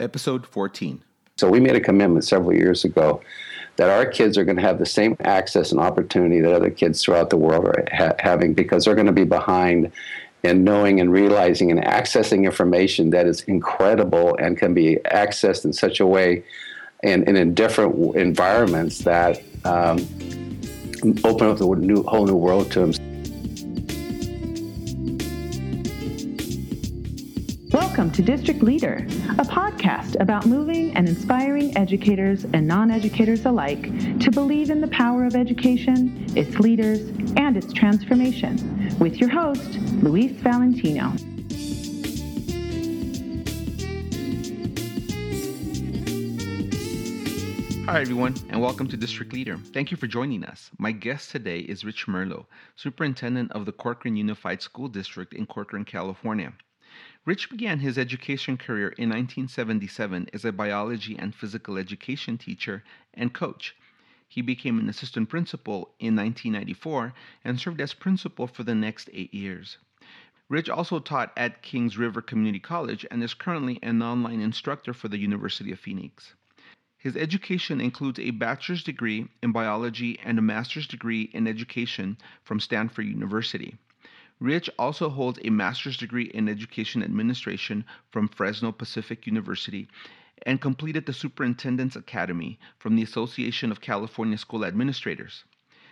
episode 14. So we made a commitment several years ago that our kids are going to have the same access and opportunity that other kids throughout the world are ha- having because they're going to be behind in knowing and realizing and accessing information that is incredible and can be accessed in such a way and, and in different environments that um, open up the new, whole new world to them. Welcome to District Leader, a podcast about moving and inspiring educators and non educators alike to believe in the power of education, its leaders, and its transformation, with your host, Luis Valentino. Hi, everyone, and welcome to District Leader. Thank you for joining us. My guest today is Rich Merlo, Superintendent of the Corcoran Unified School District in Corcoran, California. Rich began his education career in 1977 as a biology and physical education teacher and coach. He became an assistant principal in 1994 and served as principal for the next eight years. Rich also taught at Kings River Community College and is currently an online instructor for the University of Phoenix. His education includes a bachelor's degree in biology and a master's degree in education from Stanford University. Rich also holds a master's degree in education administration from Fresno Pacific University and completed the Superintendent's Academy from the Association of California School Administrators.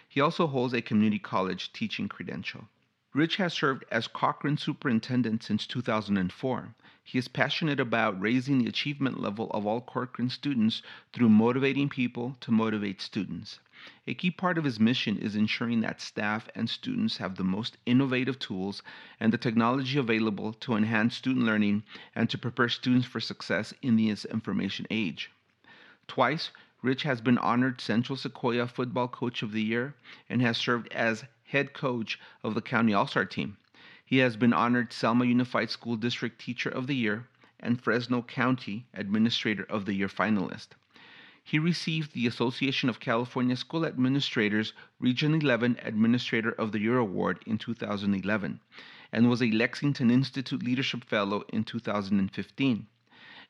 He also holds a community college teaching credential. Rich has served as Corcoran Superintendent since 2004. He is passionate about raising the achievement level of all Corcoran students through motivating people to motivate students. A key part of his mission is ensuring that staff and students have the most innovative tools and the technology available to enhance student learning and to prepare students for success in this information age. Twice, Rich has been honored Central Sequoia Football Coach of the Year and has served as head coach of the County All Star team. He has been honored Selma Unified School District Teacher of the Year and Fresno County Administrator of the Year finalist. He received the Association of California School Administrators Region 11 Administrator of the Year Award in 2011 and was a Lexington Institute Leadership Fellow in 2015.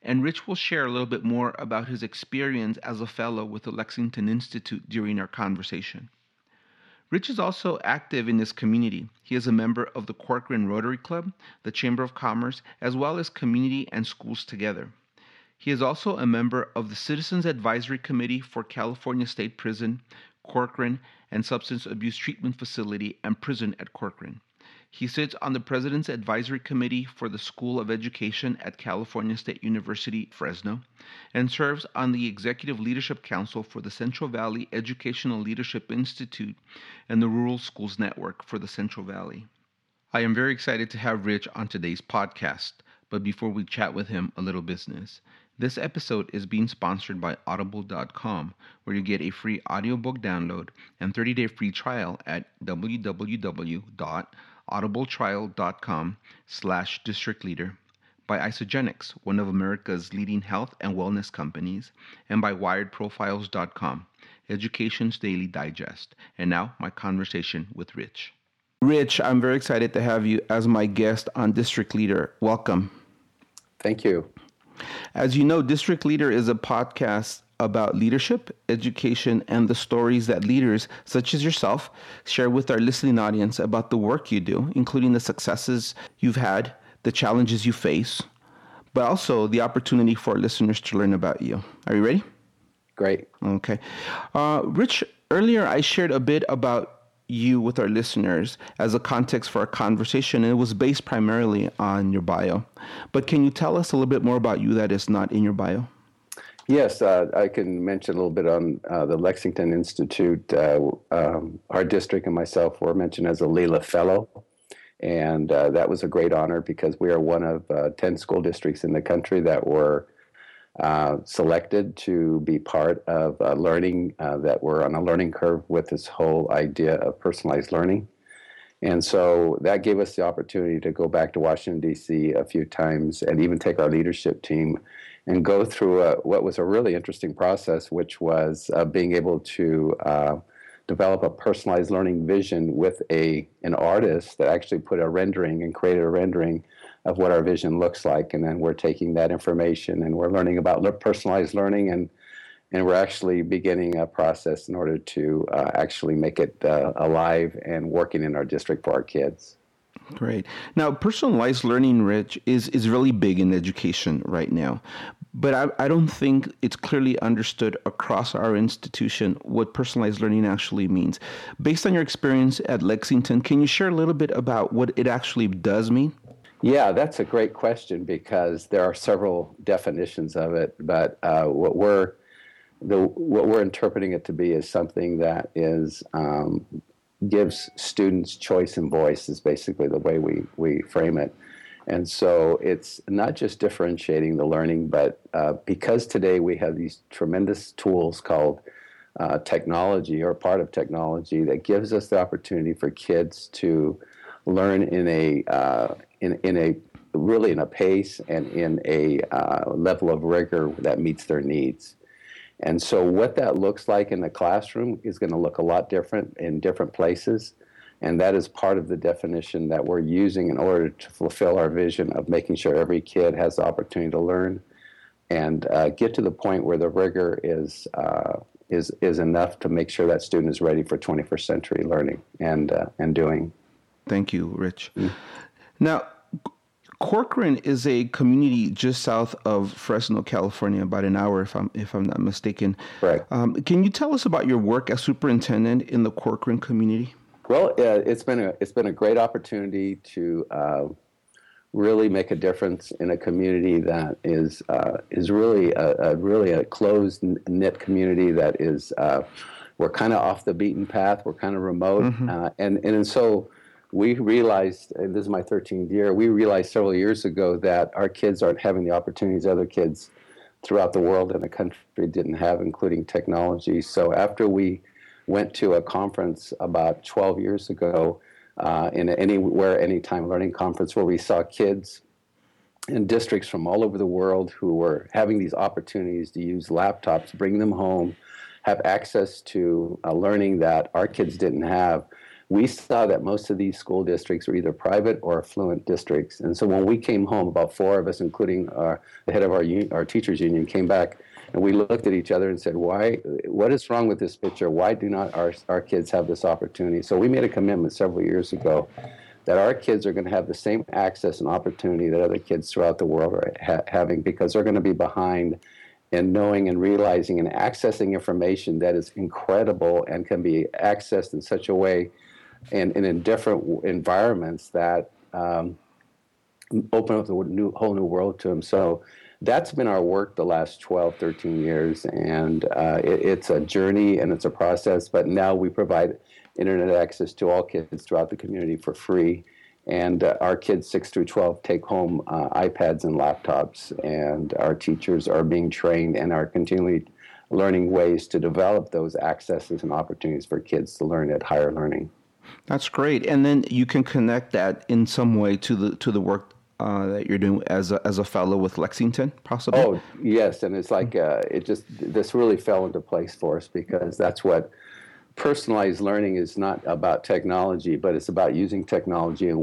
And Rich will share a little bit more about his experience as a fellow with the Lexington Institute during our conversation. Rich is also active in this community. He is a member of the Corcoran Rotary Club, the Chamber of Commerce, as well as Community and Schools Together. He is also a member of the Citizens Advisory Committee for California State Prison, Corcoran, and Substance Abuse Treatment Facility and Prison at Corcoran. He sits on the President's Advisory Committee for the School of Education at California State University, Fresno, and serves on the Executive Leadership Council for the Central Valley Educational Leadership Institute and the Rural Schools Network for the Central Valley. I am very excited to have Rich on today's podcast, but before we chat with him, a little business. This episode is being sponsored by Audible.com, where you get a free audiobook download and 30-day free trial at www.audibletrial.com slash districtleader, by Isagenix, one of America's leading health and wellness companies, and by WiredProfiles.com, Education's Daily Digest. And now, my conversation with Rich. Rich, I'm very excited to have you as my guest on District Leader. Welcome. Thank you. As you know, District Leader is a podcast about leadership, education, and the stories that leaders such as yourself share with our listening audience about the work you do, including the successes you've had, the challenges you face, but also the opportunity for listeners to learn about you. Are you ready? Great. Okay. Uh, Rich, earlier I shared a bit about you with our listeners as a context for our conversation, and it was based primarily on your bio. But can you tell us a little bit more about you that is not in your bio? Yes, uh, I can mention a little bit on uh, the Lexington Institute. Uh, um, our district and myself were mentioned as a LELA Fellow, and uh, that was a great honor because we are one of uh, 10 school districts in the country that were uh, selected to be part of uh, learning that were on a learning curve with this whole idea of personalized learning. And so that gave us the opportunity to go back to Washington, D.C. a few times and even take our leadership team and go through a, what was a really interesting process, which was uh, being able to uh, develop a personalized learning vision with a, an artist that actually put a rendering and created a rendering of what our vision looks like, and then we're taking that information and we're learning about personalized learning and and we're actually beginning a process in order to uh, actually make it uh, alive and working in our district for our kids. Great. Now, personalized learning, Rich, is, is really big in education right now. But I, I don't think it's clearly understood across our institution what personalized learning actually means. Based on your experience at Lexington, can you share a little bit about what it actually does mean? Yeah, that's a great question because there are several definitions of it. But uh, what we're the what we're interpreting it to be is something that is um, gives students choice and voice is basically the way we we frame it. And so it's not just differentiating the learning, but uh, because today we have these tremendous tools called uh, technology or part of technology that gives us the opportunity for kids to learn in a uh, in in a really in a pace and in a uh, level of rigor that meets their needs. And so, what that looks like in the classroom is going to look a lot different in different places. And that is part of the definition that we're using in order to fulfill our vision of making sure every kid has the opportunity to learn and uh, get to the point where the rigor is, uh, is, is enough to make sure that student is ready for 21st century learning and, uh, and doing. Thank you, Rich. Mm-hmm. Now, Corcoran is a community just south of Fresno, California, about an hour, if I'm if I'm not mistaken. Right. Um, can you tell us about your work as superintendent in the Corcoran community? Well, uh, it's been a it's been a great opportunity to uh, really make a difference in a community that is uh, is really a, a, really a closed knit community that is uh, we're kind of off the beaten path. We're kind of remote, mm-hmm. Uh, and and so we realized, and this is my 13th year, we realized several years ago that our kids aren't having the opportunities other kids throughout the world and the country didn't have, including technology. So after we went to a conference about 12 years ago, uh, in anywhere, anytime learning conference, where we saw kids in districts from all over the world who were having these opportunities to use laptops, bring them home, have access to uh, learning that our kids didn't have we saw that most of these school districts were either private or affluent districts. And so when we came home, about four of us, including our, the head of our, our teachers union, came back and we looked at each other and said, "Why? What is wrong with this picture? Why do not our our kids have this opportunity?" So we made a commitment several years ago that our kids are going to have the same access and opportunity that other kids throughout the world are ha- having because they're going to be behind in knowing and realizing and accessing information that is incredible and can be accessed in such a way and, and in different environments that um, open up the new, whole new world to them. So that's been our work the last 12, 13 years. And uh, it, it's a journey and it's a process, but now we provide internet access to all kids throughout the community for free. And uh, our kids 6 through 12 take home uh, iPads and laptops, and our teachers are being trained and are continually learning ways to develop those accesses and opportunities for kids to learn at higher learning. That's great, and then you can connect that in some way to the to the work uh, that you're doing as a, as a fellow with Lexington, possibly. Oh yes, and it's like uh, it just this really fell into place for us because that's what personalized learning is not about technology, but it's about using technology in